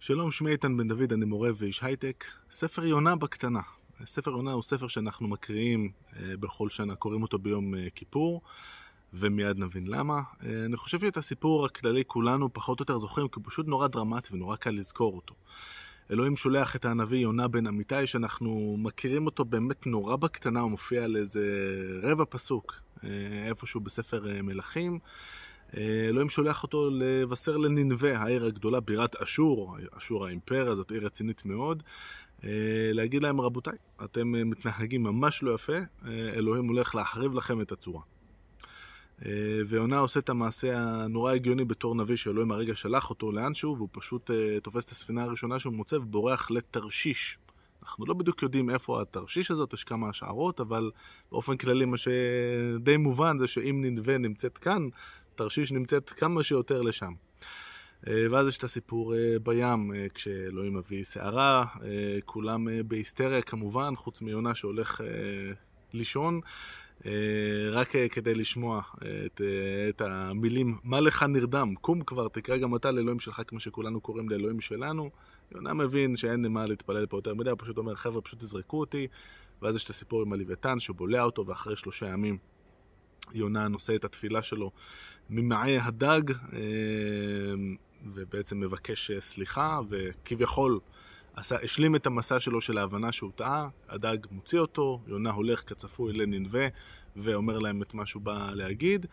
שלום, שמי איתן בן דוד, אני מורה ואיש הייטק. ספר יונה בקטנה. ספר יונה הוא ספר שאנחנו מקריאים אה, בכל שנה, קוראים אותו ביום אה, כיפור, ומיד נבין למה. אה, אני חושב שאת הסיפור הכללי כולנו פחות או יותר זוכרים, כי הוא פשוט נורא דרמטי ונורא קל לזכור אותו. אלוהים שולח את הנביא יונה בן אמיתי, שאנחנו מכירים אותו באמת נורא בקטנה, הוא מופיע על איזה רבע פסוק, איפשהו בספר מלכים. אלוהים שולח אותו לבשר לנינווה, העיר הגדולה, בירת אשור, אשור האימפריה, זאת עיר רצינית מאוד, להגיד להם, רבותיי, אתם מתנהגים ממש לא יפה, אלוהים הולך להחריב לכם את הצורה. ויונה עושה את המעשה הנורא הגיוני בתור נביא שאלוהים הרגע שלח אותו לאנשהו, והוא פשוט תופס את הספינה הראשונה שהוא מוצא ובורח לתרשיש. אנחנו לא בדיוק יודעים איפה התרשיש הזאת, יש כמה השערות, אבל באופן כללי מה שדי מובן זה שאם ננבה נמצאת כאן, תרשיש נמצאת כמה שיותר לשם. אה, ואז יש את הסיפור אה, בים, אה, כשאלוהים מביא סערה, כולם בהיסטריה כמובן, חוץ מיונה שהולך לישון, רק כדי לשמוע את, את המילים מה לך נרדם, קום כבר, תקרא גם אתה לאלוהים שלך כמו שכולנו קוראים לאלוהים שלנו. יונה מבין שאין למה להתפלל פה יותר מדי, הוא פשוט אומר חבר'ה פשוט תזרקו אותי, ואז יש את הסיפור עם הלוויתן שבולע אותו ואחרי שלושה ימים יונה נושא את התפילה שלו ממעי הדג אה, ובעצם מבקש אה, סליחה וכביכול עשה, השלים את המסע שלו של ההבנה שהוא טעה, הדג מוציא אותו, יונה הולך כצפוי לננבה ואומר להם את מה שהוא בא להגיד.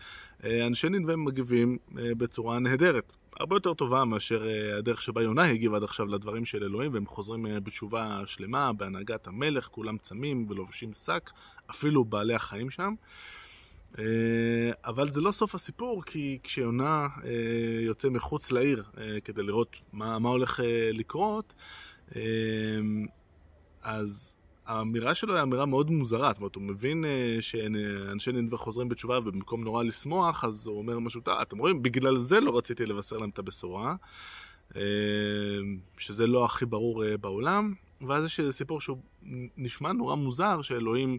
אה, אנשי ננבה מגיבים בצורה נהדרת, הרבה יותר טובה מאשר הדרך שבה יונה הגיב עד עכשיו לדברים של אלוהים והם חוזרים בתשובה שלמה בהנהגת המלך, כולם צמים ולובשים שק, אפילו בעלי החיים שם. אה, אבל זה לא סוף הסיפור, כי כשיונה אה, יוצא מחוץ לעיר אה, כדי לראות מה, מה הולך לקרות, אז האמירה שלו היא אמירה מאוד מוזרה, זאת אומרת, הוא מבין שאנשי נינווה חוזרים בתשובה ובמקום נורא לשמוח, אז הוא אומר משהו, אתם רואים, בגלל זה לא רציתי לבשר להם את הבשורה, שזה לא הכי ברור בעולם, ואז יש סיפור שהוא נשמע נורא מוזר, שאלוהים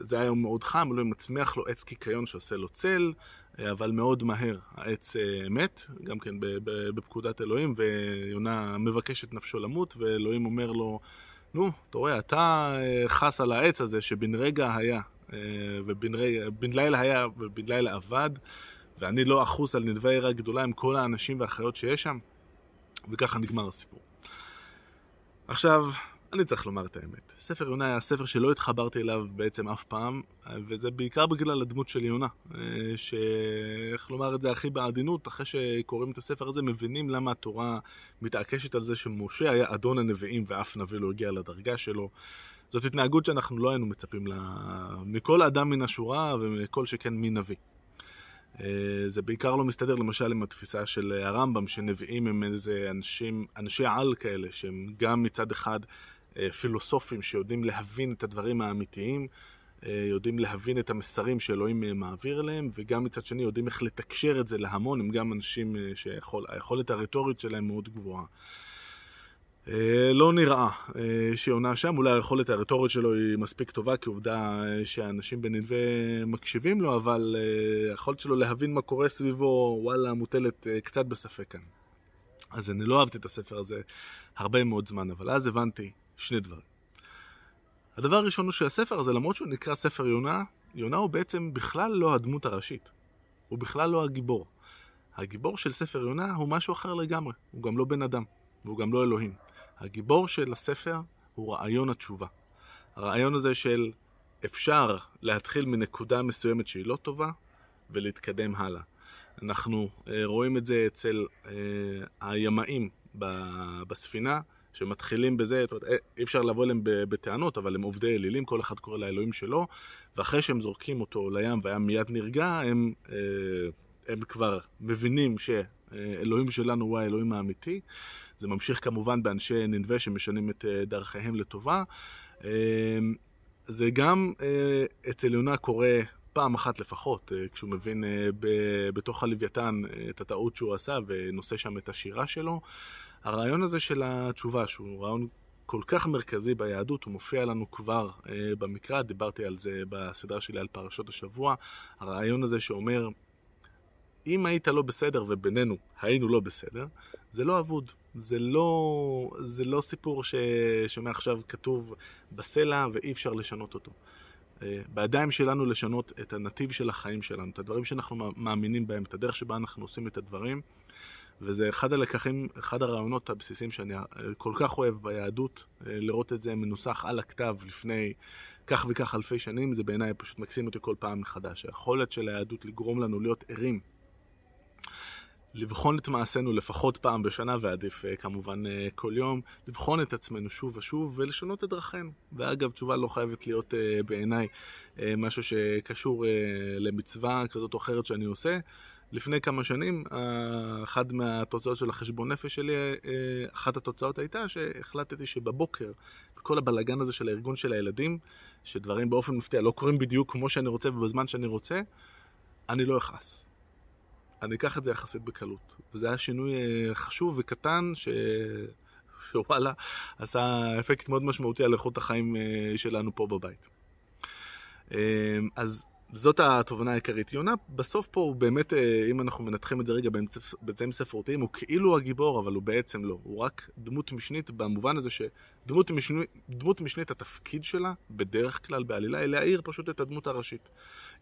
זה היה יום מאוד חם, אלוהים מצמיח לו עץ קיקיון שעושה לו צל, אה, אבל מאוד מהר העץ אה, מת, גם כן בפקודת אלוהים, ויונה מבקש את נפשו למות, ואלוהים אומר לו, נו, אתה רואה, אתה חס על העץ הזה שבן רגע היה, ובן לילה היה ובן לילה אבד, ואני לא אחוס על נדבי העיר הגדולה עם כל האנשים והחיות שיש שם, וככה נגמר הסיפור. עכשיו, אני צריך לומר את האמת. ספר יונה היה ספר שלא התחברתי אליו בעצם אף פעם, וזה בעיקר בגלל הדמות של יונה. אה, שאיך לומר את זה הכי בעדינות, אחרי שקוראים את הספר הזה מבינים למה התורה מתעקשת על זה שמשה היה אדון הנביאים ואף נביא לא הגיע לדרגה שלו. זאת התנהגות שאנחנו לא היינו מצפים לה מכל אדם מן השורה ומכל שכן מנביא. אה, זה בעיקר לא מסתדר למשל עם התפיסה של הרמב"ם, שנביאים הם איזה אנשים, אנשי על כאלה, שהם גם מצד אחד פילוסופים שיודעים להבין את הדברים האמיתיים, אה, יודעים להבין את המסרים שאלוהים אה, מעביר אליהם, וגם מצד שני יודעים איך לתקשר את זה להמון, הם גם אנשים שהיכולת הרטורית שלהם מאוד גבוהה. לא נראה שיונה שם, אולי היכולת הרטורית שלו היא מספיק טובה, כי עובדה שאנשים בנלווה מקשיבים לו, אבל היכולת שלו להבין מה קורה סביבו, וואלה, מוטלת קצת בספק כאן. אז אני לא אהבתי את הספר הזה הרבה מאוד זמן, אבל אז הבנתי שני דברים. הדבר הראשון הוא שהספר הזה, למרות שהוא נקרא ספר יונה, יונה הוא בעצם בכלל לא הדמות הראשית. הוא בכלל לא הגיבור. הגיבור של ספר יונה הוא משהו אחר לגמרי. הוא גם לא בן אדם, והוא גם לא אלוהים. הגיבור של הספר הוא רעיון התשובה. הרעיון הזה של אפשר להתחיל מנקודה מסוימת שהיא לא טובה ולהתקדם הלאה. אנחנו אה, רואים את זה אצל אה, הימאים בספינה, שמתחילים בזה, אה, אי אפשר לבוא אליהם בטענות, אבל הם עובדי אלילים, כל אחד קורא לאלוהים שלו, ואחרי שהם זורקים אותו לים והים מיד נרגע, הם, אה, הם כבר מבינים שאלוהים שלנו הוא האלוהים האמיתי. זה ממשיך כמובן באנשי ננבה שמשנים את אה, דרכיהם לטובה. זה גם אצל יונה קורה פעם אחת לפחות, כשהוא מבין בתוך הלוויתן את הטעות שהוא עשה ונושא שם את השירה שלו. הרעיון הזה של התשובה, שהוא רעיון כל כך מרכזי ביהדות, הוא מופיע לנו כבר אה, במקרא, דיברתי על זה בסדרה שלי על פרשות השבוע. הרעיון הזה שאומר, אם היית לא בסדר ובינינו היינו לא בסדר, זה לא אבוד, זה לא, זה לא סיפור ש... שמעכשיו כתוב בסלע ואי אפשר לשנות אותו. אה, בידיים שלנו לשנות את הנתיב של החיים שלנו, את הדברים שאנחנו מאמינים בהם, את הדרך שבה אנחנו עושים את הדברים. וזה אחד הלקחים, אחד הרעיונות הבסיסיים שאני אה, כל כך אוהב ביהדות, אה, לראות את זה מנוסח על הכתב לפני כך וכך אלפי שנים, זה בעיניי פשוט מקסים אותי כל פעם מחדש. היכולת של היהדות לגרום לנו להיות ערים לבחון את מעשינו לפחות פעם בשנה, ועדיף אה, כמובן כל יום, לבחון את עצמנו שוב ושוב ולשנות את דרכינו. ואגב, תשובה לא חייבת להיות בעיניי משהו שקשור למצווה כזאת או אחרת שאני עושה. לפני כמה שנים, אחת מהתוצאות של החשבון נפש שלי, אחת התוצאות הייתה שהחלטתי שבבוקר, בכל הבלגן הזה של הארגון של הילדים, שדברים באופן מפתיע לא קורים בדיוק כמו שאני רוצה ובזמן שאני רוצה, אני לא אכעס. אני אקח את זה יחסית בקלות. וזה היה שינוי אה, חשוב וקטן, ש... שוואלה, עשה אפקט מאוד משמעותי על איכות החיים אה, שלנו פה בבית. אה, אז זאת התובנה העיקרית. יונה בסוף פה הוא באמת, אם אנחנו מנתחים את זה רגע באמצעים ספרותיים, הוא כאילו הגיבור, אבל הוא בעצם לא. הוא רק דמות משנית במובן הזה שדמות משנית, משנית התפקיד שלה, בדרך כלל בעלילה, היא להעיר פשוט את הדמות הראשית.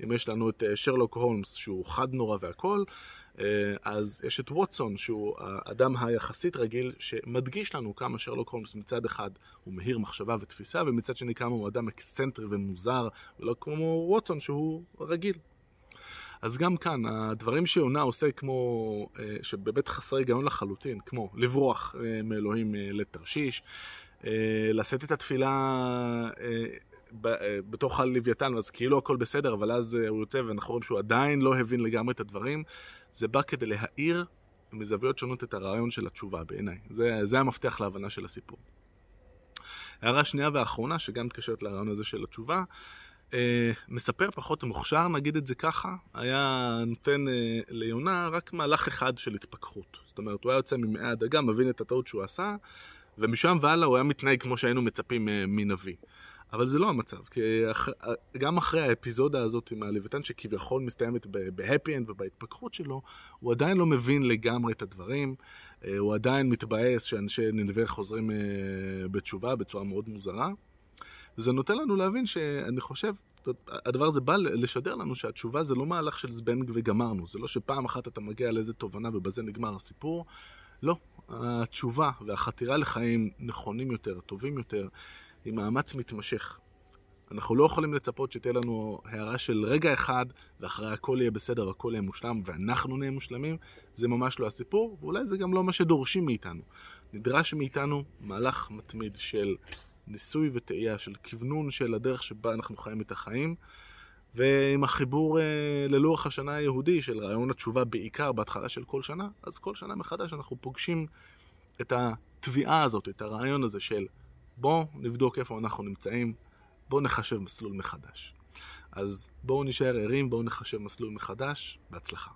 אם יש לנו את שרלוק הולמס שהוא חד נורא והכל, אה, אז יש את ווטסון שהוא האדם היחסית רגיל שמדגיש לנו כמה שרלוק הולמס מצד אחד הוא מהיר מחשבה ותפיסה ומצד שני כמה הוא אדם אקסצנטרי ומוזר ולא כמו ווטסון שהוא רגיל. אז גם כאן, הדברים שיונה עושה כמו, אה, שבאמת חסרי היגיון לחלוטין, כמו לברוח אה, מאלוהים לתרשיש, לשאת את התפילה בתוך הלוויתן, אז כאילו הכל בסדר, אבל אז הוא יוצא ואנחנו רואים שהוא עדיין לא הבין לגמרי את הדברים. זה בא כדי להאיר מזוויות שונות את הרעיון של התשובה בעיניי. זה, זה המפתח להבנה של הסיפור. הערה שנייה ואחרונה, שגם מתקשרת לרעיון הזה של התשובה, אה, מספר פחות מוכשר, נגיד את זה ככה, היה נותן אה, ליונה רק מהלך אחד של התפכחות. זאת אומרת, הוא היה יוצא ממעי הדגה, מבין את הטעות שהוא עשה, ומשם והלאה הוא היה מתנהג כמו שהיינו מצפים אה, מנביא. אבל זה לא המצב, כי אח... גם אחרי האפיזודה הזאת עם הלוויתן שכביכול מסתיימת ב happy end ובהתפכחות שלו, הוא עדיין לא מבין לגמרי את הדברים, אה, הוא עדיין מתבאס שאנשי נינווה חוזרים אה, בתשובה בצורה מאוד מוזרה, וזה נותן לנו להבין שאני חושב, הדבר הזה בא לשדר לנו שהתשובה זה לא מהלך של זבנג וגמרנו, זה לא שפעם אחת אתה מגיע לאיזה תובנה ובזה נגמר הסיפור, לא, התשובה והחתירה לחיים נכונים יותר, טובים יותר, היא מאמץ מתמשך. אנחנו לא יכולים לצפות שתהיה לנו הערה של רגע אחד, ואחרי הכל יהיה בסדר והכל יהיה מושלם, ואנחנו נהיה מושלמים, זה ממש לא הסיפור, ואולי זה גם לא מה שדורשים מאיתנו. נדרש מאיתנו מהלך מתמיד של ניסוי וטעייה, של כוונון של הדרך שבה אנחנו חיים את החיים, ועם החיבור אה, ללוח השנה היהודי של רעיון התשובה בעיקר בהתחלה של כל שנה, אז כל שנה מחדש אנחנו פוגשים את התביעה הזאת, את הרעיון הזה של בואו נבדוק איפה אנחנו נמצאים, בואו נחשב מסלול מחדש. אז בואו נשאר ערים, בואו נחשב מסלול מחדש, בהצלחה.